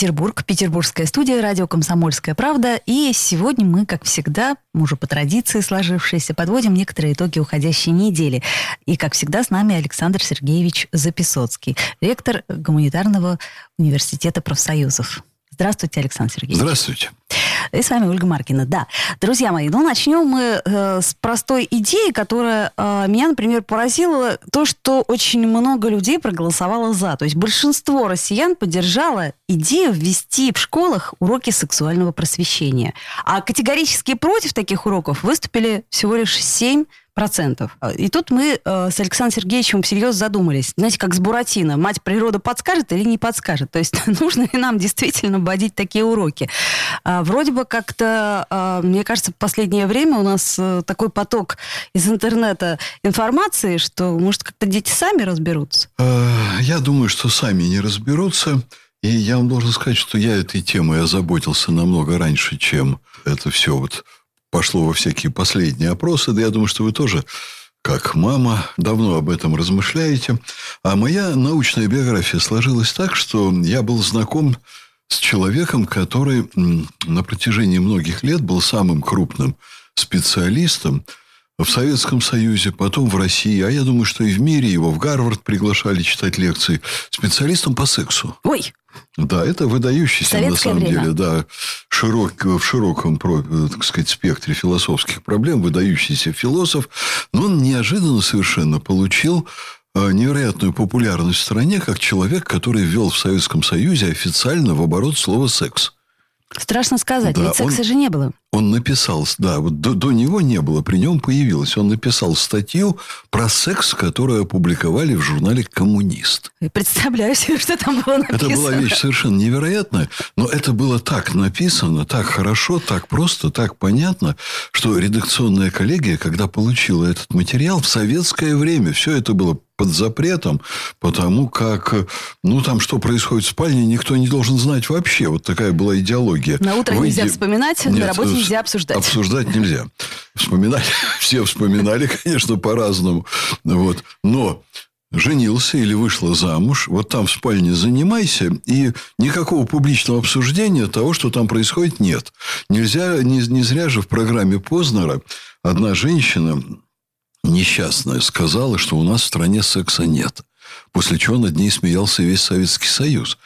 Петербург, петербургская студия, радио «Комсомольская правда». И сегодня мы, как всегда, уже по традиции сложившейся, подводим некоторые итоги уходящей недели. И, как всегда, с нами Александр Сергеевич Записоцкий, ректор Гуманитарного университета профсоюзов. Здравствуйте, Александр Сергеевич. Здравствуйте. И с вами Ольга Маркина. Да, друзья мои, ну начнем мы э, с простой идеи, которая э, меня, например, поразила. То, что очень много людей проголосовало за. То есть большинство россиян поддержало идею ввести в школах уроки сексуального просвещения. А категорически против таких уроков выступили всего лишь 7 процентов. И тут мы э, с Александром Сергеевичем всерьез задумались. Знаете, как с Буратино. Мать природа подскажет или не подскажет? То есть нужно ли нам действительно вводить такие уроки? А, вроде бы как-то, а, мне кажется, в последнее время у нас э, такой поток из интернета информации, что, может, как-то дети сами разберутся? Э, я думаю, что сами не разберутся. И я вам должен сказать, что я этой темой озаботился намного раньше, чем это все вот пошло во всякие последние опросы. Да я думаю, что вы тоже, как мама, давно об этом размышляете. А моя научная биография сложилась так, что я был знаком с человеком, который на протяжении многих лет был самым крупным специалистом в Советском Союзе, потом в России, а я думаю, что и в мире его в Гарвард приглашали читать лекции специалистом по сексу. Ой! Да, это выдающийся на самом время. деле, да, широк, в широком, э, так сказать, спектре философских проблем, выдающийся философ, но он неожиданно совершенно получил э, невероятную популярность в стране как человек, который ввел в Советском Союзе официально в оборот слово «секс». Страшно сказать, Да, ведь секса он- же не было. Он написал, да, вот до, до него не было, при нем появилось. Он написал статью про секс, которую опубликовали в журнале «Коммунист». Я Представляю себе, что там было написано. Это была вещь совершенно невероятная, но это было так написано, так хорошо, так просто, так понятно, что редакционная коллегия, когда получила этот материал в советское время, все это было под запретом, потому как, ну, там, что происходит в спальне, никто не должен знать вообще. Вот такая была идеология. На утро Выйди- нельзя вспоминать, на Нет, работе э, нельзя обсуждать. Обсуждать нельзя. Вспоминать все вспоминали, конечно, по-разному. Вот. Но женился или вышла замуж, вот там в спальне занимайся, и никакого публичного обсуждения того, что там происходит, нет. Нельзя, не, не зря же в программе Познера одна женщина несчастная сказала, что у нас в стране секса нет. После чего над ней смеялся весь Советский Союз.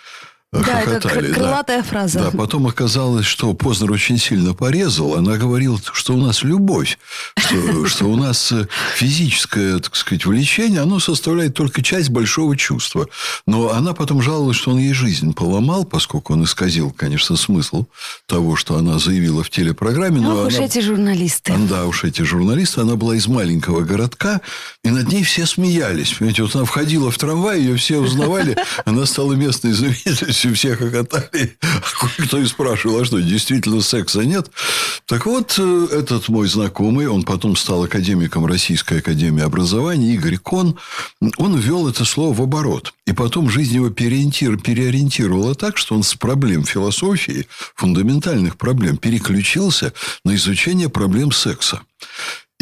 Да, это Хохотали, кр- крылатая фраза. Да, потом оказалось, что Познер очень сильно порезал. Она говорила, что у нас любовь, что, что у нас э, физическое, так сказать, влечение, оно составляет только часть большого чувства. Но она потом жаловалась, что он ей жизнь поломал, поскольку он исказил, конечно, смысл того, что она заявила в телепрограмме. Но Ох уж эти журналисты. Да, уж эти журналисты. Она была из маленького городка, и над ней все смеялись. Понимаете, вот она входила в трамвай, ее все узнавали. Она стала местной знаменитостью, все хохотали. А кое-кто и спрашивал, а что, действительно секса нет? Так вот, э, этот мой знакомый, он потом стал академиком Российской Академии Образования, Игорь Кон, он ввел это слово в оборот. И потом жизнь его переориентир- переориентировала так, что он с проблем философии, фундаментальных проблем, переключился на изучение проблем секса.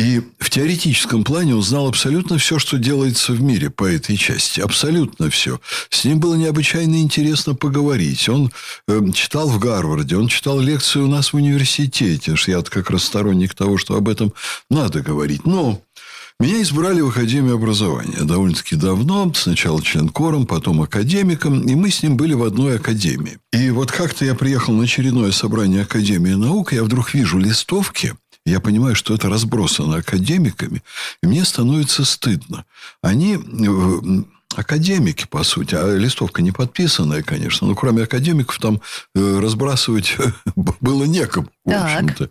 И в теоретическом плане он знал абсолютно все, что делается в мире по этой части. Абсолютно все. С ним было необычайно интересно поговорить. Он э, читал в Гарварде, он читал лекции у нас в университете. Я как раз сторонник того, что об этом надо говорить. Но меня избрали в Академию образования довольно-таки давно. Сначала член кором, потом академиком. И мы с ним были в одной академии. И вот как-то я приехал на очередное собрание Академии наук, я вдруг вижу листовки. Я понимаю, что это разбросано академиками, и мне становится стыдно. Они э, академики, по сути, а листовка не подписанная, конечно, но кроме академиков там э, разбрасывать было некому. В общем-то,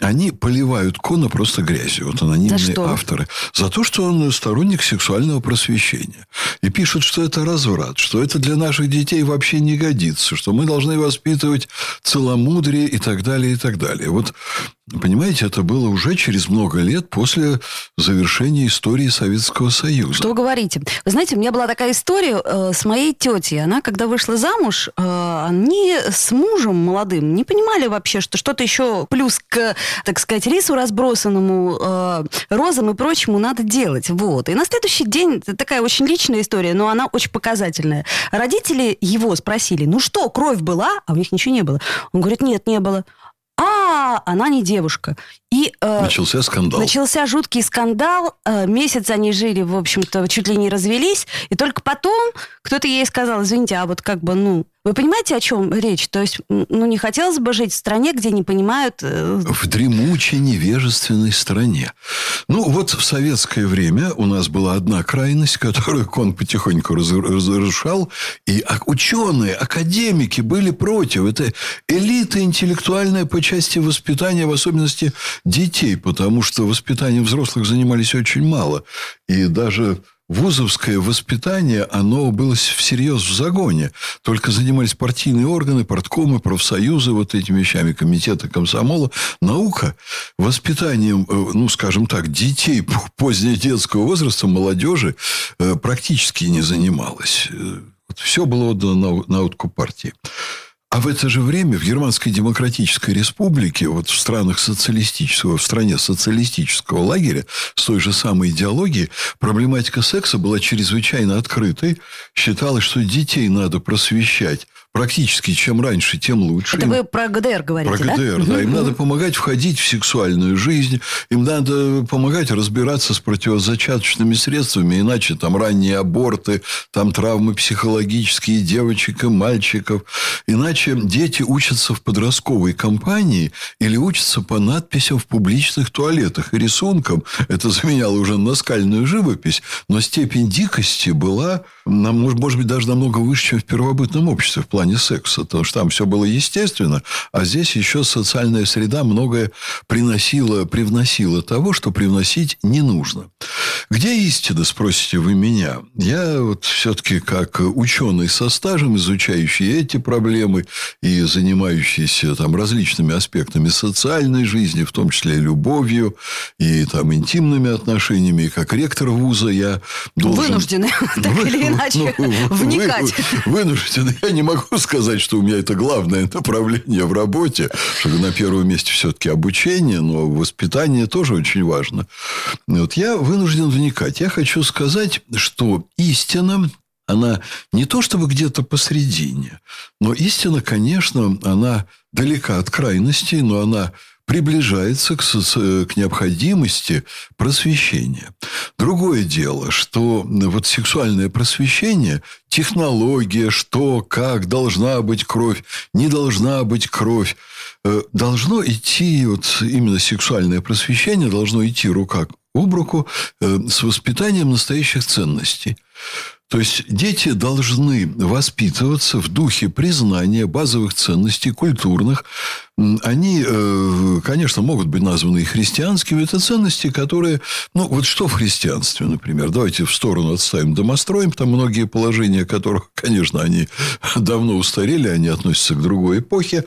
они поливают Кона просто грязью. Вот анонимные За авторы. За то, что он сторонник сексуального просвещения. И пишут, что это разврат, что это для наших детей вообще не годится, что мы должны воспитывать целомудрие и так далее, и так далее. Вот Понимаете, это было уже через много лет после завершения истории Советского Союза. Что вы говорите? Вы знаете, у меня была такая история э, с моей тетей. Она, когда вышла замуж, э, они с мужем молодым не понимали вообще, что что-то еще плюс к, так сказать, рису разбросанному, э, розам и прочему надо делать. Вот. И на следующий день, такая очень личная история, но она очень показательная. Родители его спросили, ну что, кровь была? А у них ничего не было. Он говорит, нет, не было. А, она не девушка. И, э, Начался скандал. Начался жуткий скандал. Э, месяц они жили, в общем-то, чуть ли не развелись. И только потом кто-то ей сказал, извините, а вот как бы, ну, вы понимаете, о чем речь? То есть, ну, не хотелось бы жить в стране, где не понимают... э, В дремучей невежественной стране. Ну, вот в советское время у нас была одна крайность, которую он потихоньку раз- разрушал. И ученые, академики были против. Это элита интеллектуальная по части воспитания, в особенности детей. Потому что воспитанием взрослых занимались очень мало. И даже вузовское воспитание, оно было всерьез в загоне. Только занимались партийные органы, порткомы, профсоюзы вот этими вещами, комитеты комсомола. Наука воспитанием, э, ну, скажем так, детей п- позднего детского возраста, молодежи, э, практически не занималась. Э, Все было отдано на, на откуп партии. А в это же время в Германской Демократической Республике, вот в странах социалистического, в стране социалистического лагеря, с той же самой идеологией, проблематика секса была чрезвычайно открытой. Считалось, что детей надо просвещать практически чем раньше, тем лучше. Это Им- вы про ГДР говорите, про да? ГДР, да. Им надо помогать входить в сексуальную жизнь. Им надо помогать разбираться с противозачаточными средствами. Иначе там ранние аборты, там травмы психологические девочек и мальчиков. Иначе дети учатся в подростковой компании или учатся по надписям в публичных туалетах и рисункам. Это заменяло уже наскальную живопись. Но степень дикости была, может быть, даже намного выше, чем в первобытном обществе в плане секса. Потому что там все было естественно. А здесь еще социальная среда многое приносила, привносила того, что привносить не нужно. Где истина, спросите вы меня? Я вот все-таки как ученый со стажем, изучающий эти проблемы и занимающийся там различными аспектами социальной жизни, в том числе и любовью, и там интимными отношениями, и как ректор вуза я должен... Вынуждены, так или иначе, вникать. Вынуждены. Я не могу сказать, что у меня это главное направление в работе, что на первом месте все-таки обучение, но воспитание тоже очень важно. Вот я вынужден вникать. Я хочу сказать, что истина она не то чтобы где-то посредине, но истина, конечно, она далека от крайностей, но она приближается к, соци- к необходимости просвещения. Другое дело, что вот сексуальное просвещение, технология, что, как, должна быть кровь, не должна быть кровь, э, должно идти, вот именно сексуальное просвещение должно идти рука об руку э, с воспитанием настоящих ценностей. То есть дети должны воспитываться в духе признания базовых ценностей культурных. Они, э, конечно, могут быть названы и христианскими. Это ценности, которые... Ну, вот что в христианстве, например? Давайте в сторону отставим домостроим. Там многие положения которых, конечно, они давно устарели, они относятся к другой эпохе.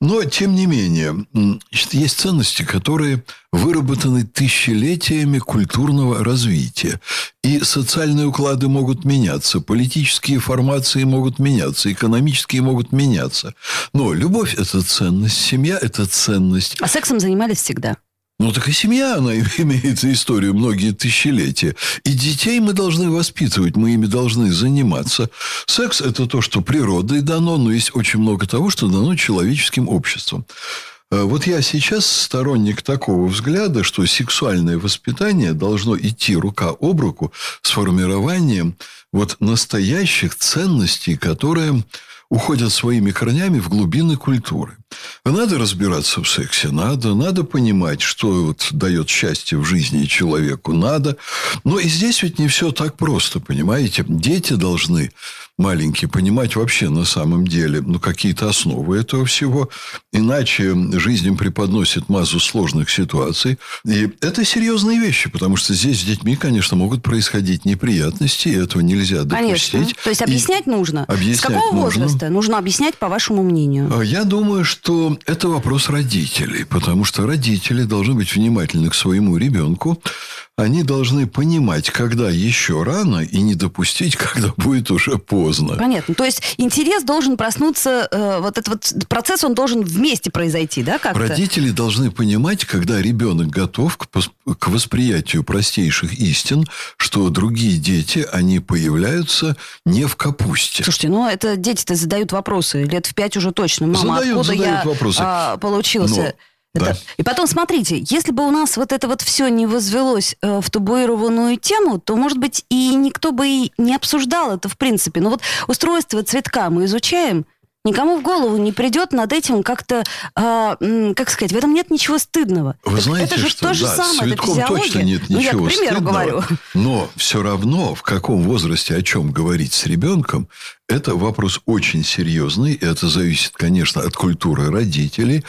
Но, тем не менее, значит, есть ценности, которые выработаны тысячелетиями культурного развития. И социальные уклады могут меняться, политические формации могут меняться, экономические могут меняться. Но любовь – это ценность, семья – это ценность. А сексом занимались всегда. Ну, так и семья, она имеет историю многие тысячелетия. И детей мы должны воспитывать, мы ими должны заниматься. Секс – это то, что природой дано, но есть очень много того, что дано человеческим обществом. Э, Вот я сейчас сторонник такого взгляда, что сексуальное воспитание должно идти рука об руку с формированием вот настоящих ценностей, которые уходят своими корнями в глубины культуры. Надо разбираться в сексе, надо, надо понимать, что вот дает счастье в жизни человеку, надо. Но и здесь ведь не все так просто, понимаете? Дети должны маленький, понимать вообще на самом деле ну, какие-то основы этого всего. Иначе жизнь им преподносит массу сложных ситуаций. И это серьезные вещи, потому что здесь с детьми, конечно, могут происходить неприятности, и этого нельзя допустить. Конечно. То есть объяснять и нужно. Объяснять с какого нужно. возраста нужно объяснять, по вашему мнению? А Я думаю, что это вопрос родителей, потому что родители должны быть внимательны к своему ребенку. Они должны понимать, когда еще рано, и не допустить, когда будет уже поздно. Понятно. То есть интерес должен проснуться, э, вот этот вот процесс, он должен вместе произойти, да, как-то? Родители должны понимать, когда ребенок готов к, к восприятию простейших истин, что другие дети, они появляются не в капусте. Слушайте, ну это дети-то задают вопросы. Лет в пять уже точно. Мама, Задают, откуда задают я вопросы. а, получился? Но, Да. И потом, смотрите, если бы у нас вот это вот все не возвелось э, в табуированную тему, то, может быть, и никто бы и не обсуждал это в принципе. Но вот устройство цветка мы изучаем, никому в голову не придет над этим как-то, м, как сказать, в этом нет ничего стыдного. Вы Так знаете, это же что то же да, самое, это физиология. точно нет ну, ничего я, к примеру, стыдного. говорю. Но все равно, в каком возрасте о чем говорить с ребенком, это вопрос очень серьезный. И это зависит, конечно, от культуры родителей,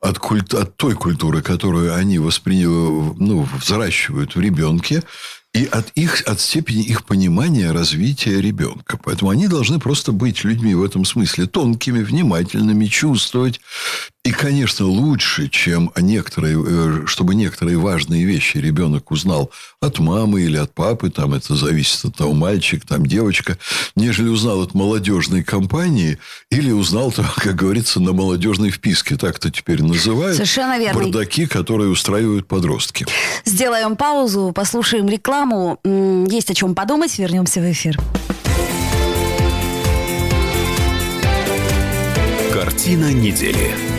от, культ- от той культуры, которую они воспри... ну, взращивают в ребенке, и от, их, от степени их понимания развития ребенка. Поэтому они должны просто быть людьми в этом смысле тонкими, внимательными, чувствовать. И, конечно, лучше, чем некоторые, э, чтобы некоторые важные вещи ребенок узнал от мамы или от папы, там это зависит от того, мальчик, там девочка, нежели узнал от молодежной компании или узнал, как говорится, на молодежной вписке, так это теперь называют. Совершенно верно. Бардаки, которые устраивают подростки. Сделаем паузу, послушаем рекламу. Есть о чем подумать. Вернемся в эфир. Картина недели.